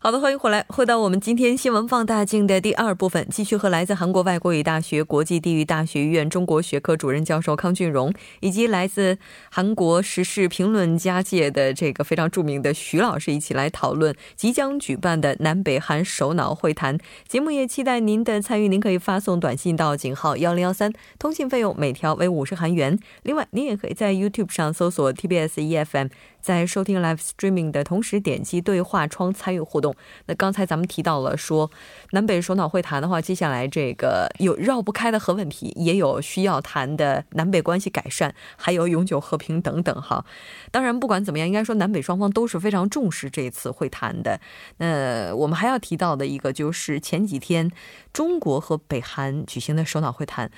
好的，欢迎回来，回到我们今天新闻放大镜的第二部分，继续和来自韩国外国语大学国际地域大学院中国学科主任教授康俊荣，以及来自韩国时事评论家界的这个非常著名的徐老师一起来讨论即将举办的南北韩首脑会谈。节目也期待您的参与，您可以发送短信到井号幺零幺三，通信费用每条为五十韩元。另外，您也可以在 YouTube 上搜索 TBS EFM。在收听 live streaming 的同时，点击对话窗参与互动。那刚才咱们提到了说，南北首脑会谈的话，接下来这个有绕不开的核问题，也有需要谈的南北关系改善，还有永久和平等等哈。当然，不管怎么样，应该说南北双方都是非常重视这次会谈的。那我们还要提到的一个就是前几天中国和北韩举行的首脑会谈。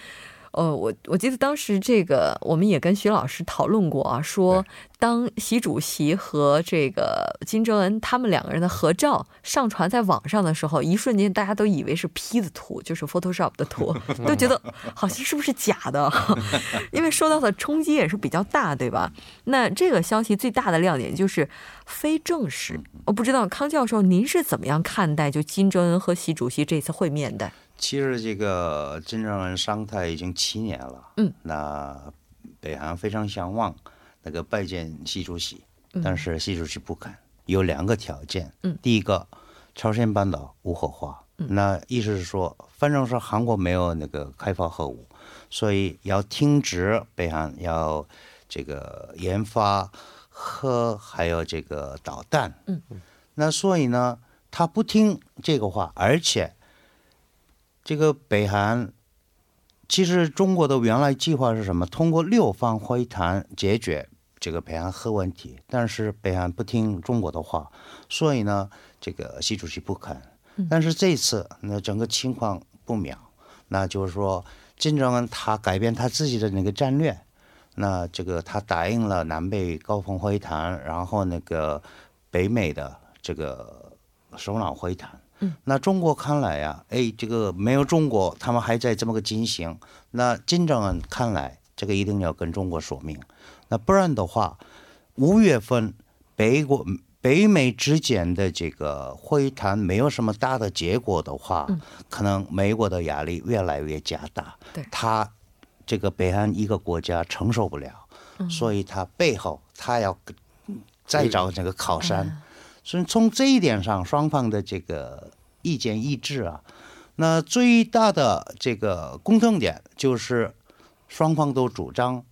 呃，我我记得当时这个我们也跟徐老师讨论过啊，说当习主席和这个金正恩他们两个人的合照上传在网上的时候，一瞬间大家都以为是 P 的图，就是 Photoshop 的图，都觉得好像是不是假的，因为受到的冲击也是比较大，对吧？那这个消息最大的亮点就是非正式。我不知道康教授您是怎么样看待就金正恩和习主席这次会面的？其实这个金正恩上台已经七年了，嗯，那北韩非常向往那个拜见习主席，但是习主席不肯，有两个条件，嗯，第一个朝鲜半岛无核化，嗯。那意思是说，反正是韩国没有那个开发核武，所以要停止北韩要这个研发核还有这个导弹，嗯，那所以呢，他不听这个话，而且。这个北韩，其实中国的原来计划是什么？通过六方会谈解决这个北韩核问题。但是北韩不听中国的话，所以呢，这个习主席不肯。但是这次那整个情况不妙，那就是说金正恩他改变他自己的那个战略，那这个他答应了南北高峰会谈，然后那个北美的这个首脑会谈。那中国看来呀，哎，这个没有中国，他们还在这么个进行。那金正恩看来，这个一定要跟中国说明。那不然的话，五月份北国北美之间的这个会谈没有什么大的结果的话，可能美国的压力越来越加大。对，他这个北韩一个国家承受不了，所以他背后他要再找这个靠山。所以从这一点上，双方的这个意见一致啊。那最大的这个共同点就是双方都主张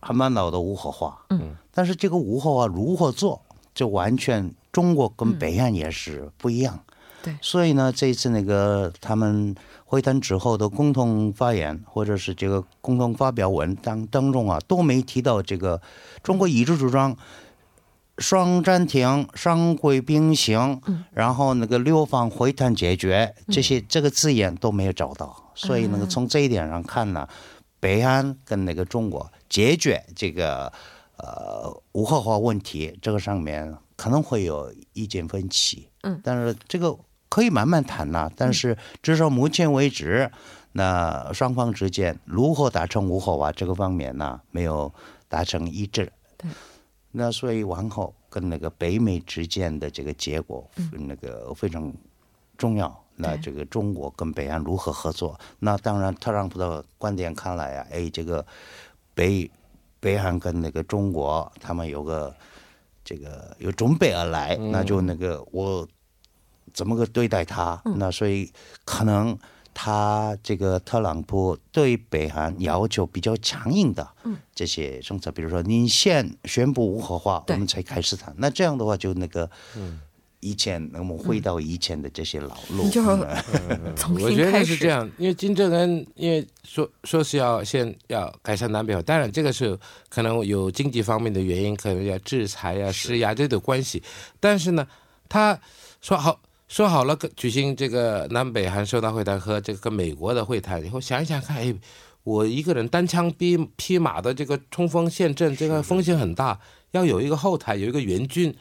韩半岛的无核化。嗯。但是这个无核化如何做，就完全中国跟北岸也是不一样。对。所以呢，这一次那个他们会谈之后的共同发言，或者是这个共同发表文当当中啊，都没提到这个中国一直主张。双暂停、双轨并行，然后那个六方会谈解决这些这个字眼都没有找到，所以那个从这一点上看呢，北韩跟那个中国解决这个呃无核化问题这个上面可能会有意见分歧，嗯，但是这个可以慢慢谈呐。但是至少目前为止，那双方之间如何达成无核化这个方面呢，没有达成一致。对。那所以往后跟那个北美之间的这个结果，那个非常重要。那这个中国跟北韩如何合作？那当然，特朗普的观点看来啊，哎，这个北北韩跟那个中国他们有个这个有准备而来，那就那个我怎么个对待他？那所以可能。他这个特朗普对北韩要求比较强硬的这些政策，比如说您先宣布无核化，我们才开始谈。那这样的话，就那个以前我们回到以前的这些老路。就是我觉得是这样，因为金正恩因为说说是要先要改善南北，当然这个是可能有经济方面的原因，可能要制裁呀、施压这的关系。但是呢，他说好。说好了举行这个南北韩首脑会谈和这个跟美国的会谈以后，想一想看，哎，我一个人单枪匹匹马的这个冲锋陷阵，这个风险很大，要有一个后台，有一个援军，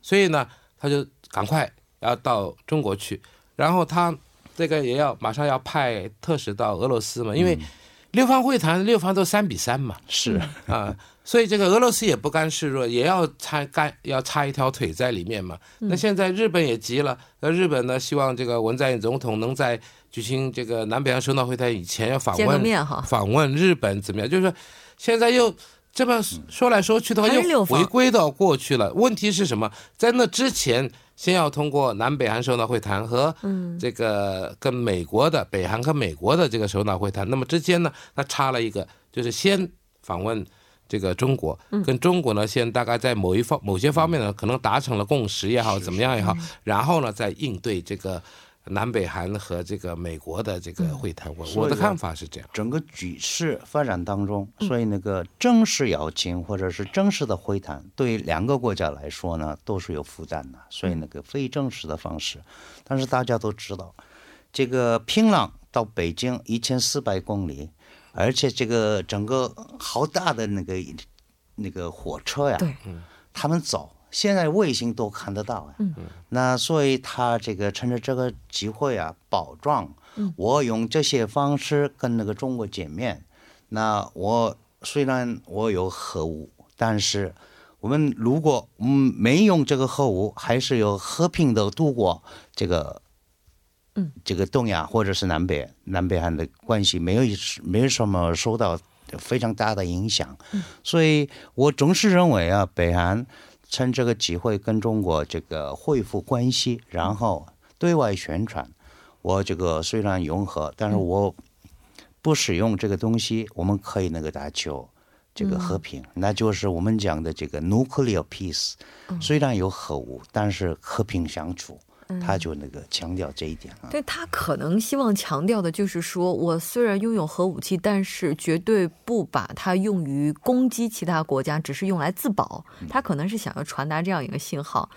所以呢，他就赶快要到中国去，然后他这个也要马上要派特使到俄罗斯嘛，因为六方会谈六方都三比三嘛，是。啊。所以这个俄罗斯也不甘示弱，也要插干要插一条腿在里面嘛。那现在日本也急了，那日本呢希望这个文在寅总统能在举行这个南北韩首脑会谈以前要访问访问日本怎么样？就是说现在又这么说来说去的话又回归到过去了。问题是什么？在那之前先要通过南北韩首脑会谈和这个跟美国的北韩和美国的这个首脑会谈，那么之间呢，他插了一个，就是先访问。这个中国跟中国呢，现大概在某一方某些方面呢，可能达成了共识也好，怎么样也好，然后呢，再应对这个南北韩和这个美国的这个会谈。我我的看法是这样。整个局势发展当中，所以那个正式邀请或者是正式的会谈，对两个国家来说呢，都是有负担的。所以那个非正式的方式，但是大家都知道，这个平壤到北京一千四百公里。而且这个整个好大的那个那个火车呀，他们走，现在卫星都看得到呀。那所以他这个趁着这个机会啊，保障，我用这些方式跟那个中国见面。那我虽然我有核武，但是我们如果嗯没用这个核武，还是有和平的度过这个。嗯，这个东亚或者是南北南北韩的关系没有没有什么受到非常大的影响，所以我总是认为啊，北韩趁这个机会跟中国这个恢复关系，然后对外宣传，我这个虽然融合，但是我不使用这个东西，我们可以那个打球这个和平，那就是我们讲的这个 nuclear peace，虽然有核武，但是和平相处。他就那个强调这一点啊，对他可能希望强调的就是说，我虽然拥有核武器，但是绝对不把它用于攻击其他国家，只是用来自保。他可能是想要传达这样一个信号。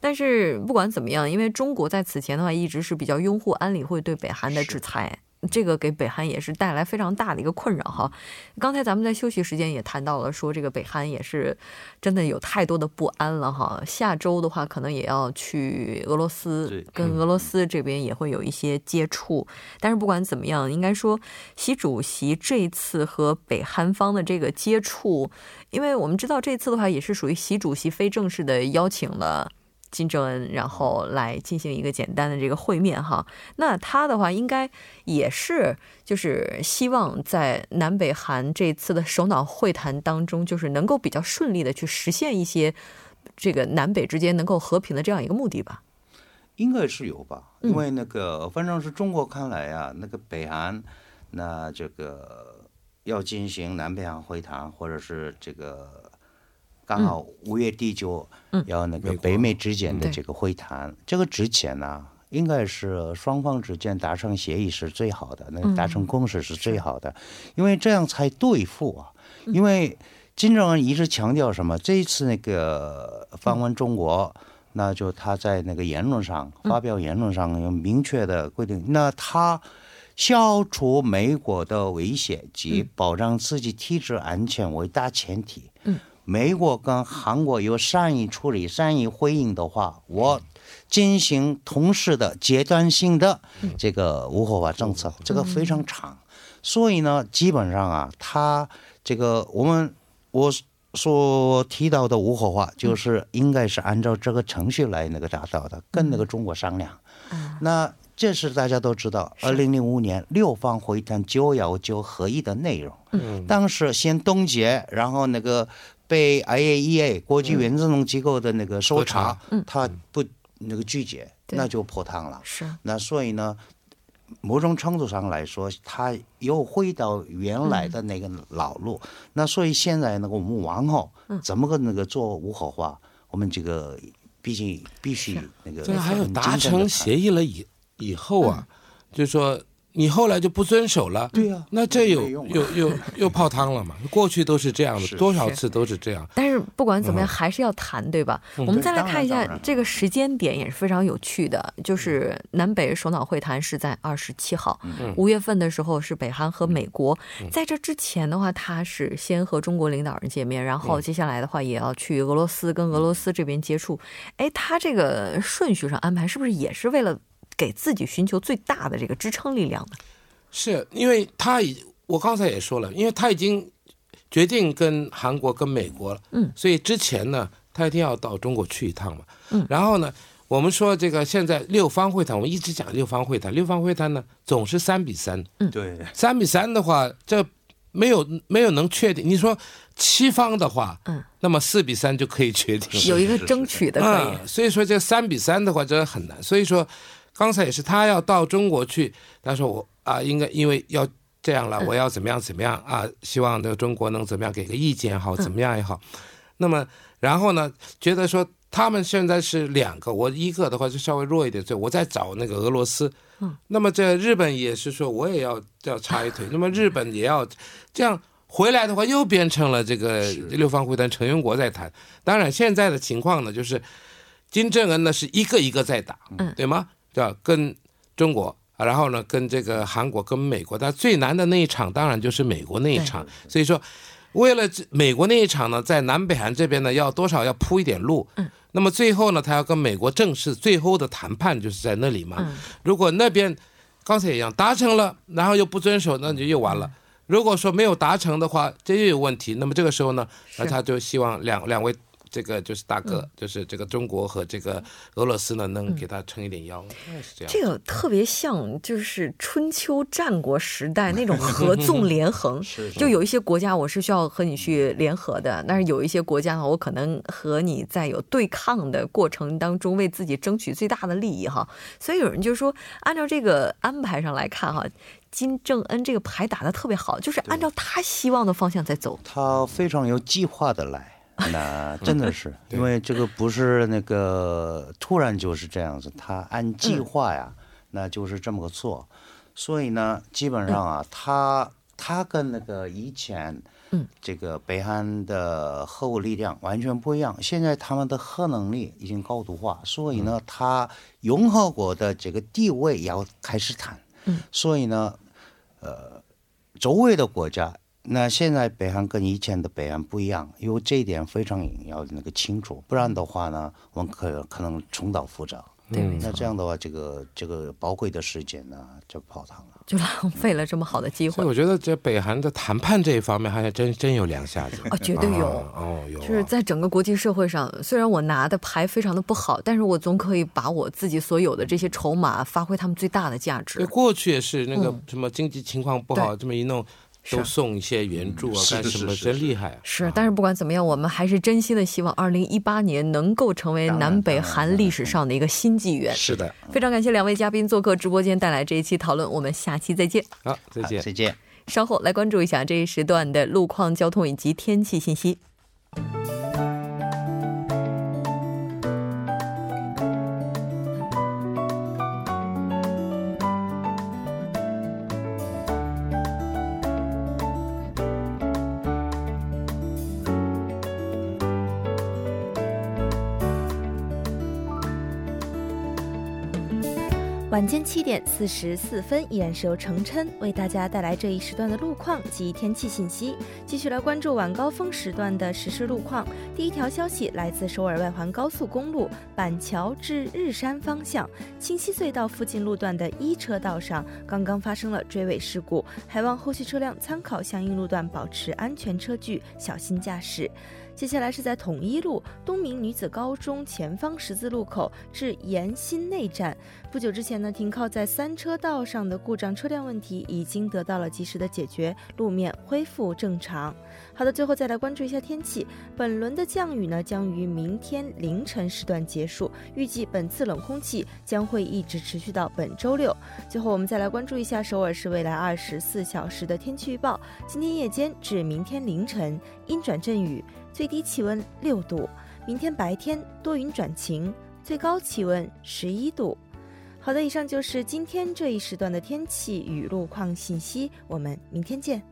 但是不管怎么样，因为中国在此前的话一直是比较拥护安理会对北韩的制裁。这个给北韩也是带来非常大的一个困扰哈。刚才咱们在休息时间也谈到了，说这个北韩也是真的有太多的不安了哈。下周的话，可能也要去俄罗斯，跟俄罗斯这边也会有一些接触。但是不管怎么样，应该说习主席这一次和北韩方的这个接触，因为我们知道这次的话也是属于习主席非正式的邀请了。金正恩，然后来进行一个简单的这个会面哈。那他的话应该也是，就是希望在南北韩这次的首脑会谈当中，就是能够比较顺利的去实现一些这个南北之间能够和平的这样一个目的吧。应该是有吧，因为那个反正是中国看来啊，那个北韩那这个要进行南北韩会谈，或者是这个。刚好五月底就要那个北美之间的这个会谈，这个之前呢，应该是双方之间达成协议是最好的，那达成共识是最好的，因为这样才对付啊。因为金正恩一直强调什么？这一次那个访问中国，那就他在那个言论上发表言论上有明确的规定，那他消除美国的威胁及保障自己体制安全为大前提。嗯。美国跟韩国有善意处理、善意回应的话，我进行同时的阶段性的这个无核化政策，这个非常长。所以呢，基本上啊，他这个我们我所提到的无核化，就是应该是按照这个程序来那个达到的，跟那个中国商量。那这是大家都知道，二零零五年六方会谈九幺九合议的内容。嗯，当时先冻结，然后那个。被 IAEA 国际原子能机构的那个搜查，他不那个拒绝，那就破汤了。是。那所以呢，某种程度上来说，他又回到原来的那个老路。那所以现在那个我们往后怎么个那个做无核化？我们这个毕竟必须那个。这还有达成协议了以以后啊，就是说你后来就不遵守了，对呀，那这有有又又又泡汤了嘛？过去都是这样的，多少次都是这样。但是不管怎么样，还是要谈，对吧？我们再来看一下这个时间点也是非常有趣的，就是南北首脑会谈是在二十七号，五月份的时候是北韩和美国，在这之前的话，他是先和中国领导人见面，然后接下来的话也要去俄罗斯跟俄罗斯这边接触。哎，他这个顺序上安排是不是也是为了？给自己寻求最大的这个支撑力量呢？是因为他已，我刚才也说了，因为他已经决定跟韩国、跟美国了，嗯，所以之前呢，他一定要到中国去一趟嘛，嗯，然后呢，我们说这个现在六方会谈，我们一直讲六方会谈，六方会谈呢总是三比三，嗯，对，三比三的话，这没有没有能确定。你说七方的话，嗯，那么四比三就可以确定，有一个争取的可以。所以说这三比三的话，这很难。所以说。刚才也是他要到中国去，他说我啊，应该因为要这样了，我要怎么样怎么样啊？希望这个中国能怎么样给个意见好，怎么样也好。那么然后呢，觉得说他们现在是两个，我一个的话就稍微弱一点，所以我在找那个俄罗斯。嗯。那么这日本也是说，我也要要插一腿。那么日本也要这样回来的话，又变成了这个六方会谈成员国在谈。当然现在的情况呢，就是金正恩呢是一个一个在打，嗯，对吗？对跟中国，然后呢，跟这个韩国、跟美国，但最难的那一场当然就是美国那一场。所以说，为了这美国那一场呢，在南北韩这边呢，要多少要铺一点路。嗯。那么最后呢，他要跟美国正式最后的谈判就是在那里嘛。嗯。如果那边刚才一样达成了，然后又不遵守，那就又完了。如果说没有达成的话，这又有问题。那么这个时候呢，那他就希望两两位。这个就是大哥，就是这个中国和这个俄罗斯呢，能给他撑一点腰，是这样。这个特别像就是春秋战国时代那种合纵连横，就有一些国家我是需要和你去联合的，但是有一些国家呢，我可能和你在有对抗的过程当中，为自己争取最大的利益哈。所以有人就说，按照这个安排上来看哈，金正恩这个牌打得特别好，就是按照他希望的方向在走，他非常有计划的来。那 真的是，因为这个不是那个突然就是这样子，他按计划呀，那就是这么个做。所以呢，基本上啊，他他跟那个以前，嗯，这个北韩的核武力量完全不一样。现在他们的核能力已经高度化，所以呢，他融合国的这个地位要开始谈。嗯，所以呢，呃，周围的国家。那现在北韩跟以前的北韩不一样，因为这一点非常要那个清楚，不然的话呢，我们可可能重蹈覆辙。对，那这样的话，这个这个宝贵的时间呢就泡汤了，就浪费了这么好的机会。我觉得这北韩的谈判这一方面，还真真有两下子啊，绝对有哦，有。就是在整个国际社会上，虽然我拿的牌非常的不好，但是我总可以把我自己所有的这些筹码发挥他们最大的价值。对过去也是那个什么经济情况不好，这么一弄。都送一些援助啊，干什么？真厉害啊！是，但是不管怎么样，我们还是真心的希望二零一八年能够成为南北韩历史上的一个新纪元。是的，非常感谢两位嘉宾做客直播间，带来这一期讨论。我们下期再见。好，再见，再见。稍后来关注一下这一时段的路况、交通以及天气信息。晚间七点四十四分，依然是由程琛为大家带来这一时段的路况及天气信息。继续来关注晚高峰时段的实时路况。第一条消息来自首尔外环高速公路板桥至日山方向清溪隧道附近路段的一车道上，刚刚发生了追尾事故，还望后续车辆参考相应路段，保持安全车距，小心驾驶。接下来是在统一路东明女子高中前方十字路口至延新内站。不久之前呢，停靠在三车道上的故障车辆问题已经得到了及时的解决，路面恢复正常。好的，最后再来关注一下天气。本轮的降雨呢，将于明天凌晨时段结束，预计本次冷空气将会一直持续到本周六。最后，我们再来关注一下首尔市未来二十四小时的天气预报：今天夜间至明天凌晨阴转阵雨。最低气温六度，明天白天多云转晴，最高气温十一度。好的，以上就是今天这一时段的天气与路况信息，我们明天见。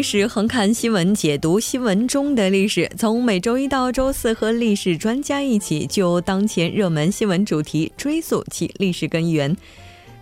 历史横看新闻，解读新闻中的历史。从每周一到周四，和历史专家一起就当前热门新闻主题追溯其历史根源。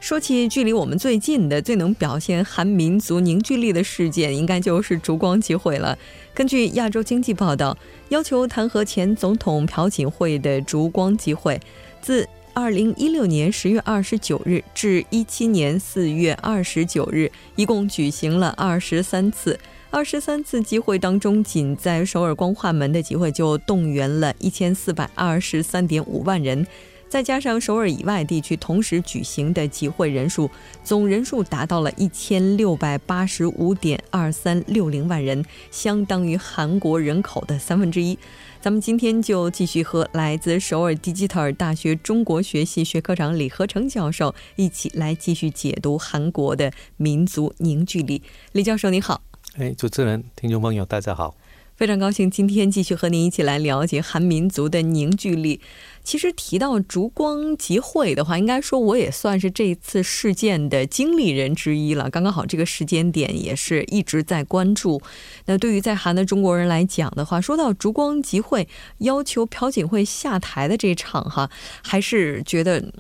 说起距离我们最近的、最能表现韩民族凝聚力的事件，应该就是烛光集会了。根据亚洲经济报道，要求弹劾前总统朴槿惠的烛光集会，自二零一六年十月二十九日至一七年四月二十九日，一共举行了二十三次。二十三次集会当中，仅在首尔光化门的集会就动员了一千四百二十三点五万人，再加上首尔以外地区同时举行的集会人数，总人数达到了一千六百八十五点二三六零万人，相当于韩国人口的三分之一。咱们今天就继续和来自首尔迪吉特尔大学中国学系学科长李和成教授一起来继续解读韩国的民族凝聚力。李教授，您好。哎，主持人、听众朋友，大家好。非常高兴今天继续和您一起来了解韩民族的凝聚力。其实提到烛光集会的话，应该说我也算是这次事件的经历人之一了。刚刚好这个时间点也是一直在关注。那对于在韩的中国人来讲的话，说到烛光集会要求朴槿惠下台的这场哈，还是觉得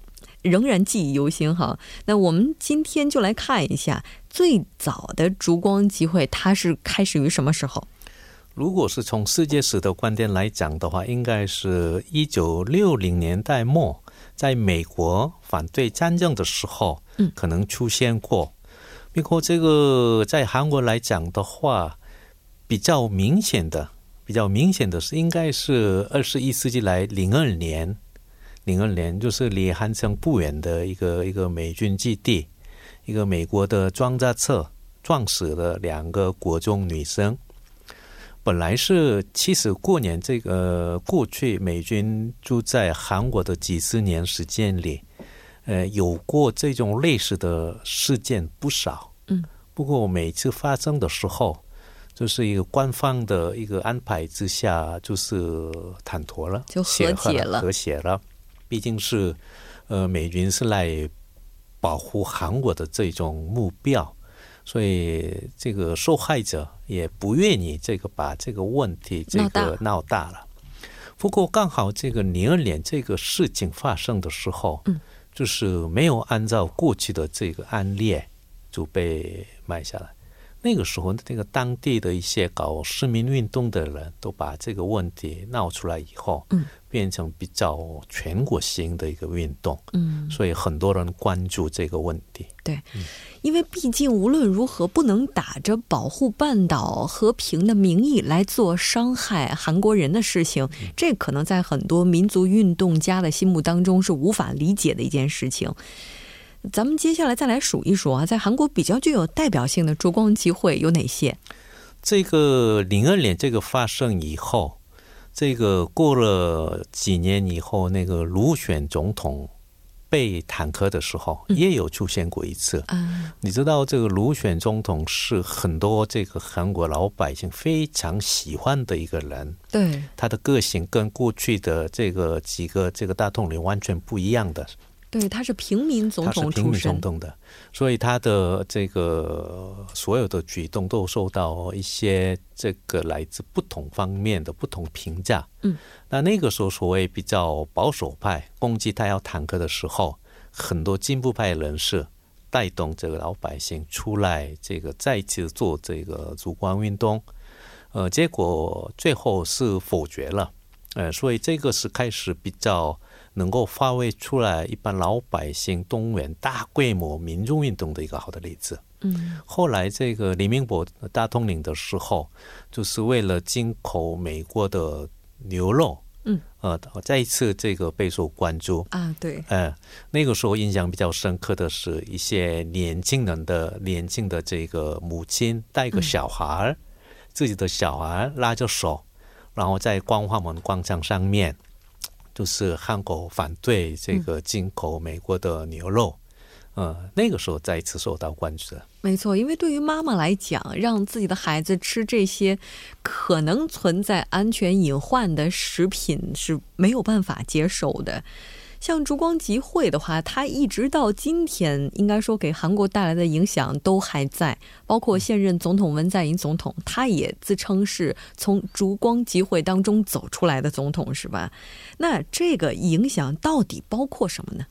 仍然记忆犹新哈。那我们今天就来看一下最早的烛光集会，它是开始于什么时候？如果是从世界史的观点来讲的话，应该是一九六零年代末，在美国反对战争的时候，嗯，可能出现过。不过这个在韩国来讲的话，比较明显的、比较明显的是，应该是二十一世纪来零二年，零二年就是离汉城不远的一个一个美军基地，一个美国的装甲车撞死了两个国中女生。本来是，其实过年这个过去美军住在韩国的几十年时间里，呃，有过这种类似的事件不少。嗯，不过每次发生的时候，就是一个官方的一个安排之下，就是坦妥了，就和解了，和谐了。毕竟是，呃，美军是来保护韩国的这种目标。所以这个受害者也不愿意这个把这个问题这个闹大了。不过刚好这个零二年这个事情发生的时候，嗯，就是没有按照过去的这个案例就被卖下来。那个时候，那个当地的一些搞市民运动的人都把这个问题闹出来以后，嗯，变成比较全国性的一个运动，嗯，所以很多人关注这个问题。对，因为毕竟无论如何，不能打着保护半岛和平的名义来做伤害韩国人的事情，这可能在很多民族运动家的心目当中是无法理解的一件事情。咱们接下来再来数一数啊，在韩国比较具有代表性的烛光集会有哪些？这个零二年这个发生以后，这个过了几年以后，那个卢选总统被坦克的时候，也有出现过一次。嗯，你知道这个卢选总统是很多这个韩国老百姓非常喜欢的一个人。对，他的个性跟过去的这个几个这个大统领完全不一样的。对，他是平民总统出身的，所以他的这个所有的举动都受到一些这个来自不同方面的不同评价。嗯，那那个时候所谓比较保守派攻击他要坦克的时候，很多进步派人士带动这个老百姓出来，这个再次做这个烛光运动。呃，结果最后是否决了。呃，所以这个是开始比较。能够发挥出来一般老百姓动员大规模民众运动的一个好的例子。嗯，后来这个李明博大统领的时候，就是为了进口美国的牛肉。嗯，呃，再一次这个备受关注啊。对，嗯，那个时候印象比较深刻的是一些年轻人的年轻的这个母亲带个小孩儿，自己的小孩拉着手。然后在光化门广场上面，就是汉口反对这个进口美国的牛肉。呃，那个时候再一次受到关注的，没错，因为对于妈妈来讲，让自己的孩子吃这些可能存在安全隐患的食品是没有办法接受的。像烛光集会的话，它一直到今天，应该说给韩国带来的影响都还在。包括现任总统文在寅总统，他也自称是从烛光集会当中走出来的总统，是吧？那这个影响到底包括什么呢？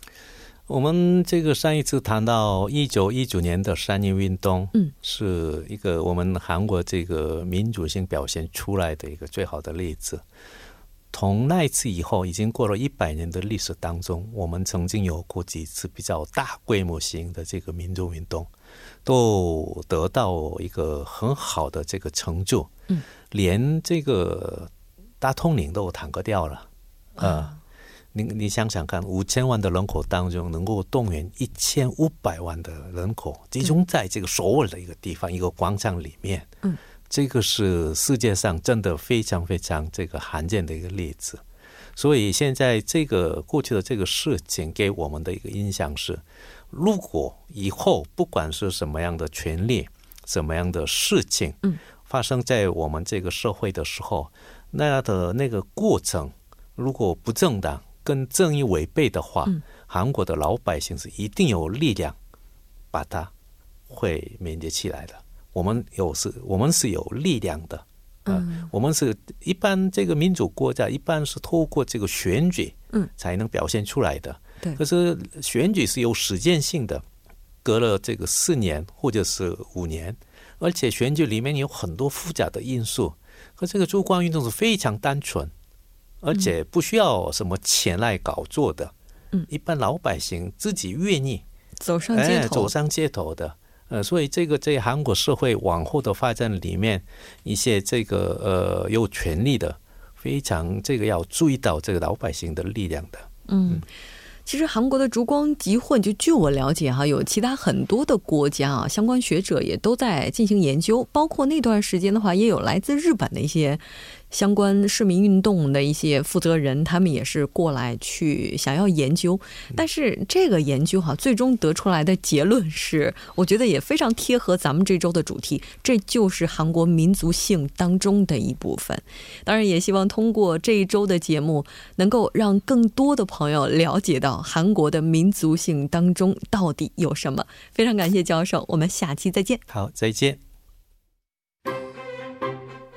我们这个上一次谈到一九一九年的三一运动，嗯，是一个我们韩国这个民主性表现出来的一个最好的例子。从那一次以后，已经过了一百年的历史当中，我们曾经有过几次比较大规模型的这个民族运动，都得到一个很好的这个成就，嗯，连这个大统领都坦克掉了，啊。你你想想看，五千万的人口当中，能够动员一千五百万的人口集中在这个首尔的一个地方一个广场里面，嗯，这个是世界上真的非常非常这个罕见的一个例子。所以现在这个过去的这个事情给我们的一个印象是，如果以后不管是什么样的权利、什么样的事情，嗯，发生在我们这个社会的时候，那样的那个过程如果不正当。跟正义违背的话，韩国的老百姓是一定有力量把它会连接起来的。我们有是，我们是有力量的。嗯，我们是一般这个民主国家一般是透过这个选举，嗯，才能表现出来的。对，可是选举是有时间性的，隔了这个四年或者是五年，而且选举里面有很多复杂的因素。和这个烛光运动是非常单纯。而且不需要什么钱来搞做的，嗯，一般老百姓自己愿意走上街头，走上街头的，呃，所以这个在韩国社会往后的发展里面，一些这个呃有权利的，非常这个要注意到这个老百姓的力量的，嗯。其实韩国的烛光集会，就据我了解哈，有其他很多的国家啊，相关学者也都在进行研究，包括那段时间的话，也有来自日本的一些。相关市民运动的一些负责人，他们也是过来去想要研究，但是这个研究哈，最终得出来的结论是，我觉得也非常贴合咱们这周的主题，这就是韩国民族性当中的一部分。当然，也希望通过这一周的节目，能够让更多的朋友了解到韩国的民族性当中到底有什么。非常感谢教授，我们下期再见。好，再见。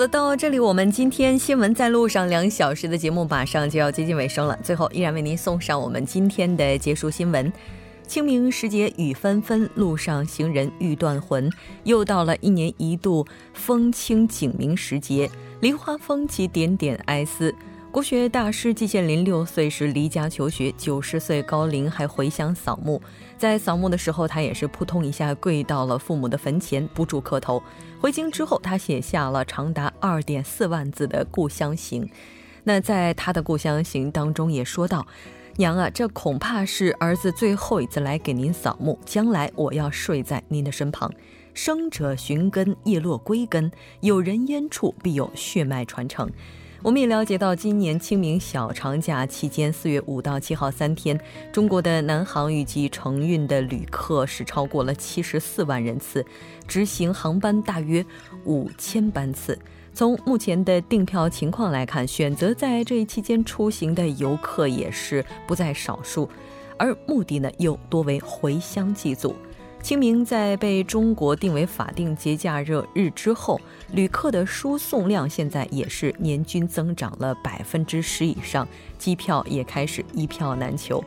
的，到这里，我们今天新闻在路上两小时的节目马上就要接近尾声了。最后，依然为您送上我们今天的结束新闻：清明时节雨纷纷，路上行人欲断魂。又到了一年一度风清景明时节，梨花风起，点点哀思。国学大师季羡林六岁时离家求学，九十岁高龄还回乡扫墓。在扫墓的时候，他也是扑通一下跪到了父母的坟前，不住磕头。回京之后，他写下了长达二点四万字的《故乡行》。那在他的《故乡行》当中也说到：“娘啊，这恐怕是儿子最后一次来给您扫墓，将来我要睡在您的身旁。生者寻根，叶落归根，有人烟处，必有血脉传承。”我们也了解到，今年清明小长假期间，四月五到七号三天，中国的南航预计承运的旅客是超过了七十四万人次，执行航班大约五千班次。从目前的订票情况来看，选择在这一期间出行的游客也是不在少数，而目的呢又多为回乡祭祖。清明在被中国定为法定节假日日之后，旅客的输送量现在也是年均增长了百分之十以上，机票也开始一票难求。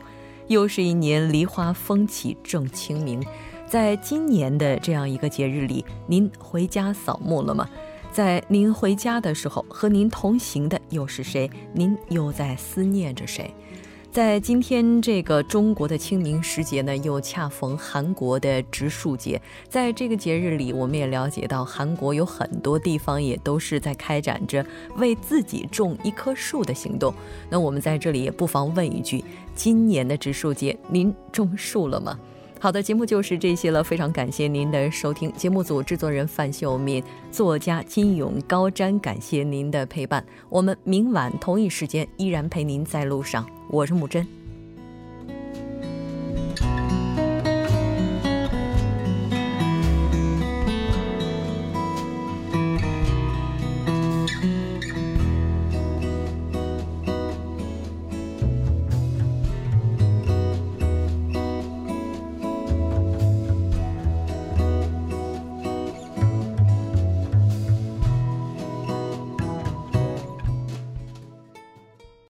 又是一年梨花风起正清明，在今年的这样一个节日里，您回家扫墓了吗？在您回家的时候，和您同行的又是谁？您又在思念着谁？在今天这个中国的清明时节呢，又恰逢韩国的植树节。在这个节日里，我们也了解到，韩国有很多地方也都是在开展着为自己种一棵树的行动。那我们在这里也不妨问一句：今年的植树节，您种树了吗？好的，节目就是这些了，非常感谢您的收听。节目组制作人范秀敏，作家金勇、高瞻，感谢您的陪伴。我们明晚同一时间依然陪您在路上。我是木真。